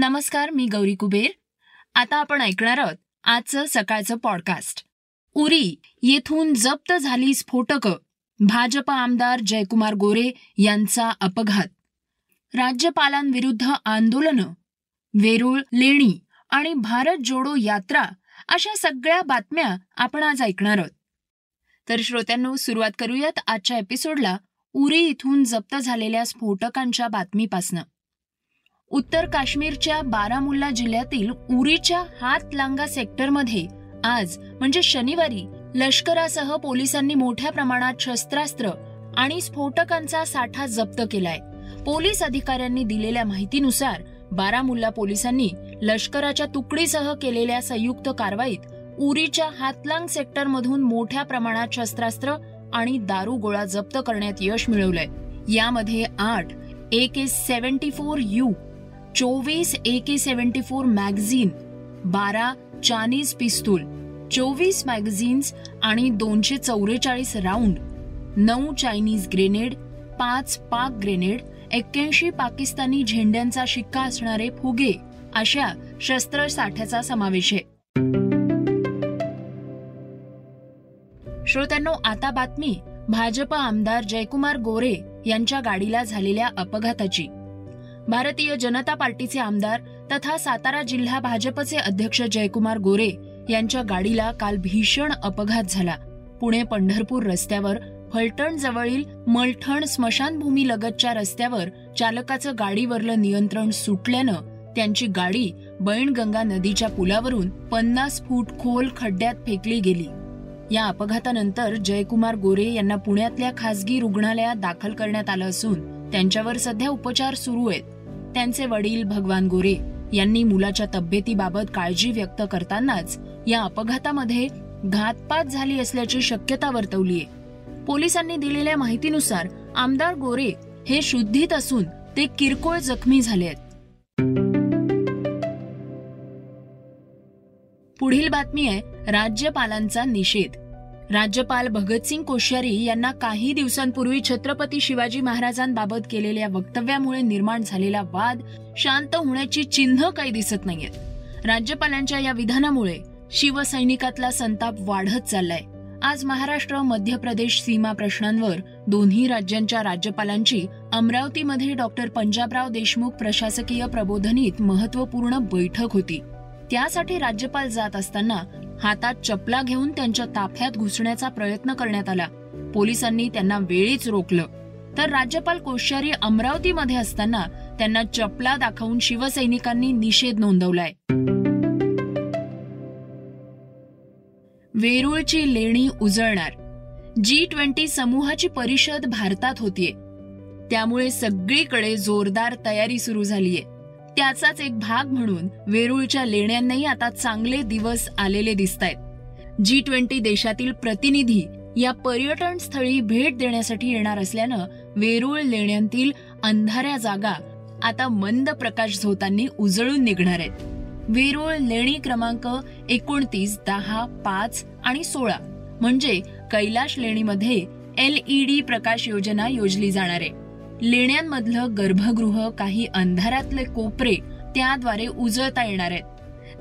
नमस्कार मी गौरी कुबेर. आता आपण ऐकणार आहोत आजचं सकाळचं पॉडकास्ट उरी येथून जप्त झाली स्फोटकं. भाजप आमदार जयकुमार गोरे यांचा अपघात. राज्यपालांविरुद्ध आंदोलनं. वेरूळ लेणी आणि भारत जोडो यात्रा अशा सगळ्या बातम्या आपण आज ऐकणार आहोत. तर श्रोत्यांनो सुरुवात करूयात आजच्या एपिसोडला उरी इथून जप्त झालेल्या स्फोटकांच्या बातमीपासनं. उत्तर काश्मीरच्या बारामुल्ला जिल्ह्यातील उरीच्या हातलांगा सेक्टरमध्ये आज म्हणजे शनिवारी लष्करासह पोलिसांनी मोठ्या प्रमाणात शस्त्रास्त्र आणि स्फोटकांचा साठा जप्त केलाय. पोलीस अधिकाऱ्यांनी दिलेल्या माहितीनुसार बारामुल्ला पोलिसांनी लष्कराच्या तुकडीसह केलेल्या संयुक्त कारवाईत उरीच्या हातलांग सेक्टरमधून मोठ्या प्रमाणात शस्त्रास्त्र आणि दारू गोळा जप्त करण्यात यश मिळवलंय. यामध्ये आठ A K seventy four you चोवीस A K seventy four magazine बारा चानीज पिस्तूल चोवीस मॅगझिन्स आणि दोनशे चौवेचाळीस राऊंड नऊ चायनीज ग्रेनेड पाच पाक ग्रेनेड एक्क्याऐंशी पाकिस्तानी झेंड्यांचा शिक्का असणारे फुगे अशा शस्त्र साठ्याचा समावेश आहे. श्रोत्यांनो आता बातमी. भाजप आमदार जयकुमार गोरे यांच्या गाडीला झालेल्या अपघाताची. भारतीय जनता पार्टीचे आमदार तथा सातारा जिल्हा भाजपचे अध्यक्ष जयकुमार गोरे यांच्या गाडीला काल भीषण अपघात झाला. पुणे पंढरपूर रस्त्यावर फलटण जवळील मलठण स्मशानभूमी लगतच्या रस्त्यावर चालकाचं गाडीवरलं नियंत्रण सुटल्यानं त्यांची गाडी बैणगंगा नदीच्या पुलावरून पन्नास फूट खोल खड्ड्यात फेकली गेली. या अपघातानंतर जयकुमार गोरे यांना पुण्यातल्या खासगी रुग्णालयात दाखल करण्यात आलं असून त्यांच्यावर सध्या उपचार सुरू आहेत. त्यांचे वडील भगवान गोरे यांनी मुलाच्या तब्येतीबाबत काळजी व्यक्त करतानाच या अपघातामध्ये घातपात झाली असल्याची शक्यता वर्तवलीय पोलिसांनी दिलेल्या माहितीनुसार आमदार गोरे हे शुद्धीत असून ते किरकोळ जखमी झाले आहेत. पुढील बातमी आहे राज्यपालांचा निषेध. राज्यपाल भगतसिंग कोश्यारी यांना काही दिवसांपूर्वी छत्रपती शिवाजी महाराजांबाबत केलेल्या वक्तव्यामुळे निर्माण झालेला वाद शांत होण्याची चिन्ह काही दिसत नाहीयेत. राज्यपालांच्या या विधानामुळे शिवसैनिकातला संताप वाढत चाललाय. आज महाराष्ट्र मध्य प्रदेश सीमा प्रश्नांवर दोन्ही राज्यांच्या राज्यपालांची अमरावतीमध्ये डॉक्टर पंजाबराव देशमुख प्रशासकीय प्रबोधनीत महत्त्वपूर्ण बैठक होती. त्यासाठी राज्यपाल जात असताना हातात चपला घेऊन त्यांच्या ताफ्यात घुसण्याचा प्रयत्न करण्यात आला. पोलिसांनी त्यांना वेळीच रोखलं. तर राज्यपाल कोश्यारी अमरावतीमध्ये असताना त्यांना चपला दाखवून शिवसैनिकांनी निषेध नोंदवलाय. वेरूळची लेणी उजळणार. जी ट्वेंटी समूहाची परिषद भारतात होतीये. त्यामुळे सगळीकडे जोरदार तयारी सुरू झालीये. त्याचाच एक भाग म्हणून वेरूळच्या लेण्यांनाही आता चांगले दिवस आलेले दिसत आहेत जी ट्वेंटी देशातील प्रतिनिधी या पर्यटन स्थळी भेट देण्यासाठी येणार असल्यानं वेरूळ लेण्यांतील अंधाऱ्या जागा आता मंद प्रकाश झोतांनी उजळून निघणार आहेत. वेरूळ लेणी क्रमांक एकोणतीस दहा पाच आणि सोळा म्हणजे कैलाश लेणीमध्ये एलईडी प्रकाश योजना योजली जाणार आहे. लेण्यांमधलं गर्भगृह काही अंधारातले कोपरे त्याद्वारे उजळता येणार आहेत.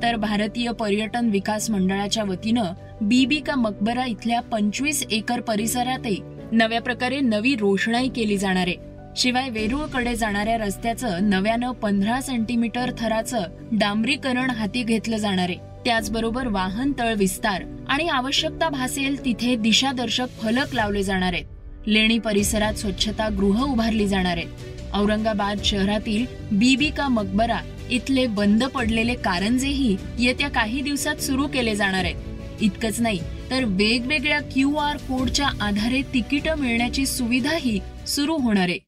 तर भारतीय पर्यटन विकास मंडळाच्या वतीनं बीबी का मकबरा इथल्या पंचवीस एकर परिसरातही नव्या प्रकारे नवी रोषणाई केली जाणार आहे. शिवाय वेरूळकडे जाणाऱ्या रस्त्याचं नव्यानं पंधरा सेंटीमीटर थराचं डांबरीकरण हाती घेतलं जाणार आहे. त्याचबरोबर वाहन तळ विस्तार आणि आवश्यकता भासेल तिथे दिशादर्शक फलक लावले जाणार आहेत. लेणी परिसरात स्वच्छता गृह उभारली जाणार आहेत. औरंगाबाद शहरातील बीबी का मकबरा इथले बंद पडलेले कारंजेही येत्या काही दिवसात सुरू केले जाणार आहेत. इतकंच नाही तर वेगवेगळ्या क्यू आर कोडच्या आधारे तिकीट मिळण्याची सुविधाही सुरू होणार आहे.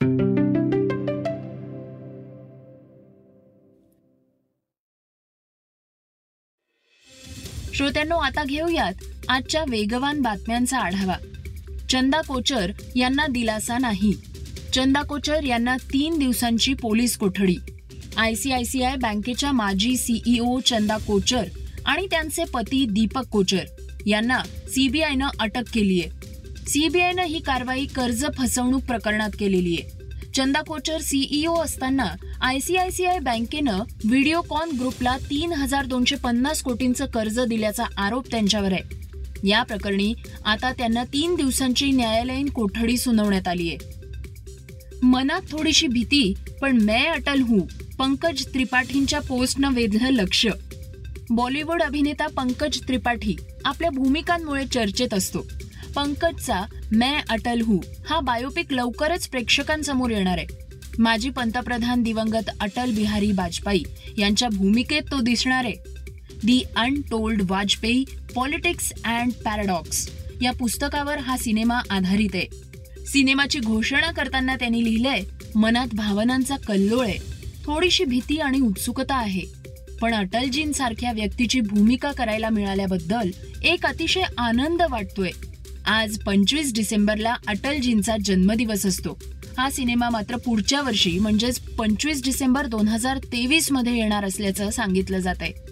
श्रोत्यांनो आता घेऊयात आजच्या वेगवान बातम्यांचा आढावा. चंदा कोचर यांना दिलासा नाही. चंदा कोचर यांना तीन दिवसांची पोलीस कोठडी. आयसीआयसीआय बँकेच्या माजी सीईओ चंदा कोचर आणि त्यांचे पती दीपक कोचर यांना सीबीआयनं अटक केली आहे. सीबीआयनं ही कारवाई कर्ज फसवणूक प्रकरणात केलेली आहे. चंदा कोचर सीईओ असताना आयसीआयसीआय बँकेनं व्हिडिओकॉन ग्रुपला तीन हजार दोनशे पन्नास कोटींचं कर्ज दिल्याचा आरोप त्यांच्यावर आहे. या प्रकरणी आता त्यांना तीन दिवसांची न्यायालयीन कोठडी सुनावण्यात आली आहे. मनात थोडीशी भीती पण मैं अटल हूं पंकज त्रिपाठींच्या पोस्टनं वेधलं लक्ष. बॉलिवूड अभिनेता पंकज त्रिपाठी आपल्या भूमिकांमुळे चर्चेत असतो. पंकजचा मैं अटल हूं हा बायोपिक लवकरच प्रेक्षकांसमोर येणार आहे. माजी पंतप्रधान दिवंगत अटल बिहारी वाजपेयी यांच्या भूमिकेत तो दिसणार आहे. The untold Vajpayee politics and paradox या पुस्तकावर हा सिनेमा आधारित आहे. सिनेमाची घोषणा करताना त्यांनी लिहिलंय मनात भावनांचा कल्लोळ आहे. थोडीशी भीती आणि उत्सुकता आहे. पण अटलजींसारख्या व्यक्तीची भूमिका करायला मिळाल्याबद्दल एक अतिशय आनंद वाटतोय. आज पंचवीस डिसेंबरला अटलजींचा जन्मदिवस असतो. हा सिनेमा मात्र पुढच्या वर्षी म्हणजेच पंचवीस डिसेंबर दोन हजार तेवीसमध्ये येणार असल्याचं सांगितलं जात आहे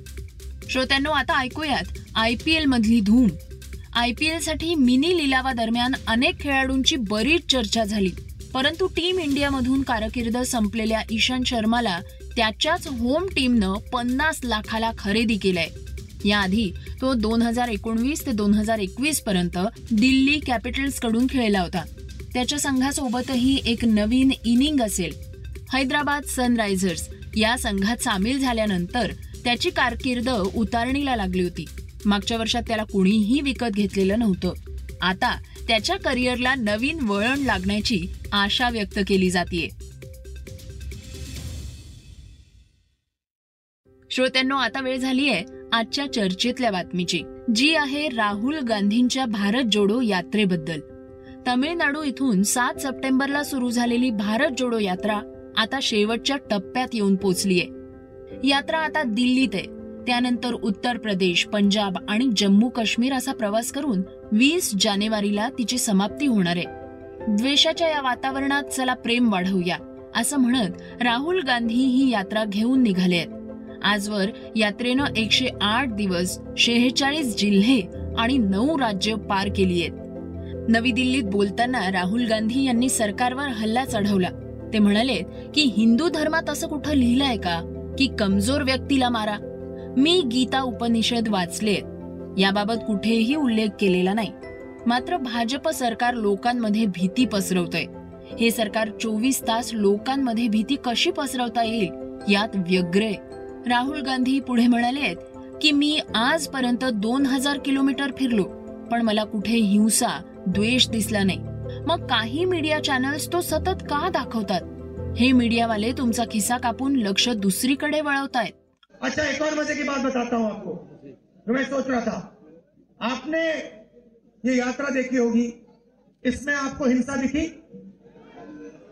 श्रोत्यांनो आता ऐकूयात आय पी एल मधली धूम. आय पी एलसाठी मिनी लिलावादरम्यान अनेक खेळाडूंची बरीच चर्चा झाली. परंतु टीम इंडियामधून कारकीर्द संपलेल्या ईशांत शर्माला त्याच्याच होम टीमनं पन्नास लाखाला खरेदी केलंय. याआधी तो दोन हजार एकोणवीस ते दोन हजार एकवीस पर्यंत दिल्ली कॅपिटल्सकडून खेळला होता. त्याच्या संघासोबतही एक नवीन इनिंग असेल. हैदराबाद सनरायझर्स या संघात सामील झाल्यानंतर त्याची कारकीर्द उतारणीला लागली होती. मागच्या वर्षात त्याला कुणीही विकत घेतलेलं नव्हतं. आता त्याच्या करिअरला नवीन वळण लागण्याची आशा व्यक्त केली जाते श्रोत्यांनो आता वेळ झाली आहे आजच्या चर्चेतल्या बातमीची. जी आहे राहुल गांधींच्या भारत जोडो यात्रेबद्दल. तमिळनाडू इथून सात सप्टेंबरला सुरू झालेली भारत जोडो यात्रा आता शेवटच्या टप्प्यात येऊन पोचलीये. यात्रा आता दिल्लीत आहे. त्यानंतर उत्तर प्रदेश पंजाब आणि जम्मू काश्मीर असा प्रवास करून वीस जानेवारीला तिची समाप्ती होणार आहे. द्वेषाच्या या वातावरणात चला प्रेम वाढवूया असं म्हणत राहुल गांधी ही यात्रा घेऊन निघाले आहेत. आजवर यात्रेनं एकशे आठ दिवस शेहेचाळीस जिल्हे आणि नऊ राज्य पार केली आहेत. नवी दिल्लीत बोलताना राहुल गांधी यांनी सरकारवर हल्ला चढवला. ते म्हणाले की हिंदू धर्मात असं कुठं लिहिलंय का? की कमजोर व्यक्तीला मारा. मी गीता उपनिषद वाचले. याबाबत कुठेही उल्लेख केलेला नाही. मात्र भाजप सरकार लोकांमध्ये भीती पसरवतंय. हे सरकार चोवीस तास लोकांमध्ये भीती कशी पसरवता येईल यात व्यग्र आहे. राहुल गांधी पुढे म्हणाले आहेत की मी आजपर्यंत दोन हजार किलोमीटर फिरलो पण मला कुठे हिंसा द्वेष दिसला नाही. मग काही मीडिया चॅनल्स तो सतत का दाखवतात? हे मीडियावाले, तुमचा खिसा कापून लक्ष दुसरीकडे वळवतायत. अच्छा एक और मज़े की बात बताता हूँ आपको। मैं सोच रहा था, आपने ये यात्रा देखी होगी, इसमें आपको हिंसा दिखी?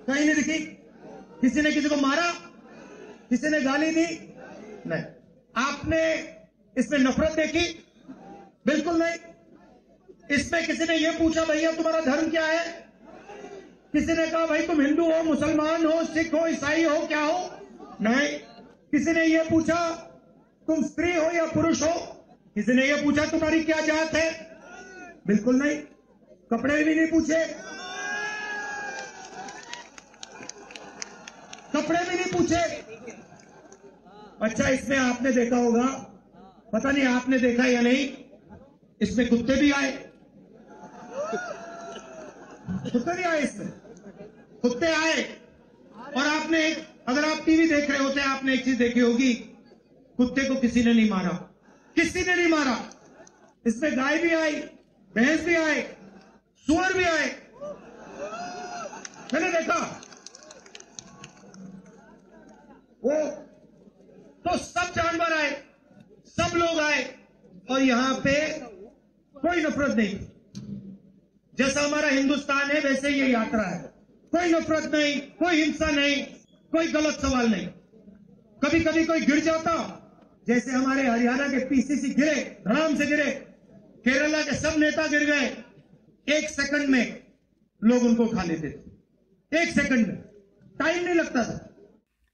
कहीं नहीं दिखी? किसी ने किसी को मारा? किसी ने गाली दी? नहीं। आपने इसमें नफरत देखी? बिल्कुल नहीं। इसमें किसी ने यह पूछा, भैया, तुम्हारा धर्म क्या है? किसी ने कहा, भाई, तुम हिंदू हो, मुसलमान हो, सिख हो, ईसाई हो, क्या हो? नहीं। किसी ने यह पूछा, तुम स्त्री हो या पुरुष हो? किसी ने यह पूछा, तुम्हारी क्या जात है? बिल्कुल नहीं। कपड़े भी नहीं पूछे। कपड़े भी नहीं पूछे। अच्छा इसमें आपने देखा होगा, पता नहीं आपने देखा या नहीं, इसमें कुत्ते भी आए। कुत्ते भी आए इसमें। कुत्ते आए और आपने एक, अगर आप टीवी देख रहे होते, आपने एक चीज़ देखी होगी, कुत्ते को किसी ने नहीं मारा। किसी ने नहीं मारा। इसमें गाय भी आई, भैंस भी आए सुअर भी आए। मैंने देखा। वो तो सब जानवर आए, सब लोग आए, और यहाँ पे कोई नफरत नहीं। जैसा हमारा हिंदुस्तान है, वैसे ये यात्रा है। कोई नफरत नहीं कोई हिंसा नहीं कोई गलत सवाल नहीं। कभी कभी कोई गिर जाता जैसे हमारे हरियाणा के पीसीसी गिरे धड़ाम से गिरे केरला के सब नेता गिर गए एक सेकंड में लोग उनको खा लेते थे। एक सेकंड में। टाइम नहीं लगता था।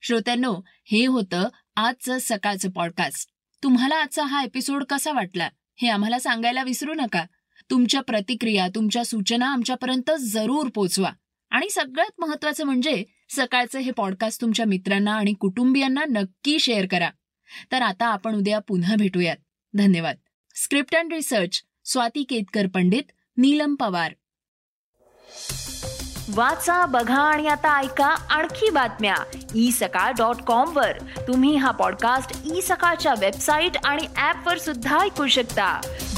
श्रोत्यांनो हे होतं आजचं सकाळचं पॉडकास्ट तुम्हाला आजचा हा एपिसोड कसा वाटला हे आम्हाला सांगायला विसरू नका. तुमच्या प्रतिक्रिया तुमच्या सूचना आमच्यापर्यंत जरूर पोचवा. आणि सगळ्यात महत्वाचं म्हणजे सकाळचं हे पॉडकास्ट तुमच्या मित्रांना आणि कुटुंबियांना नक्की शेअर करा. तर आता आपण उद्या पुन्हा भेटूयात. धन्यवाद. Script and research Swati Ketkar Pandit Neelam Pawar. वाचा बघा आणि आता ऐका आणखी बातम्या. ई सकाळ डॉट कॉम वर. तुम्ही हा पॉडकास्ट ई e सकाळच्या वेबसाईट आणि ऍप वर सुद्धा ऐकू शकता.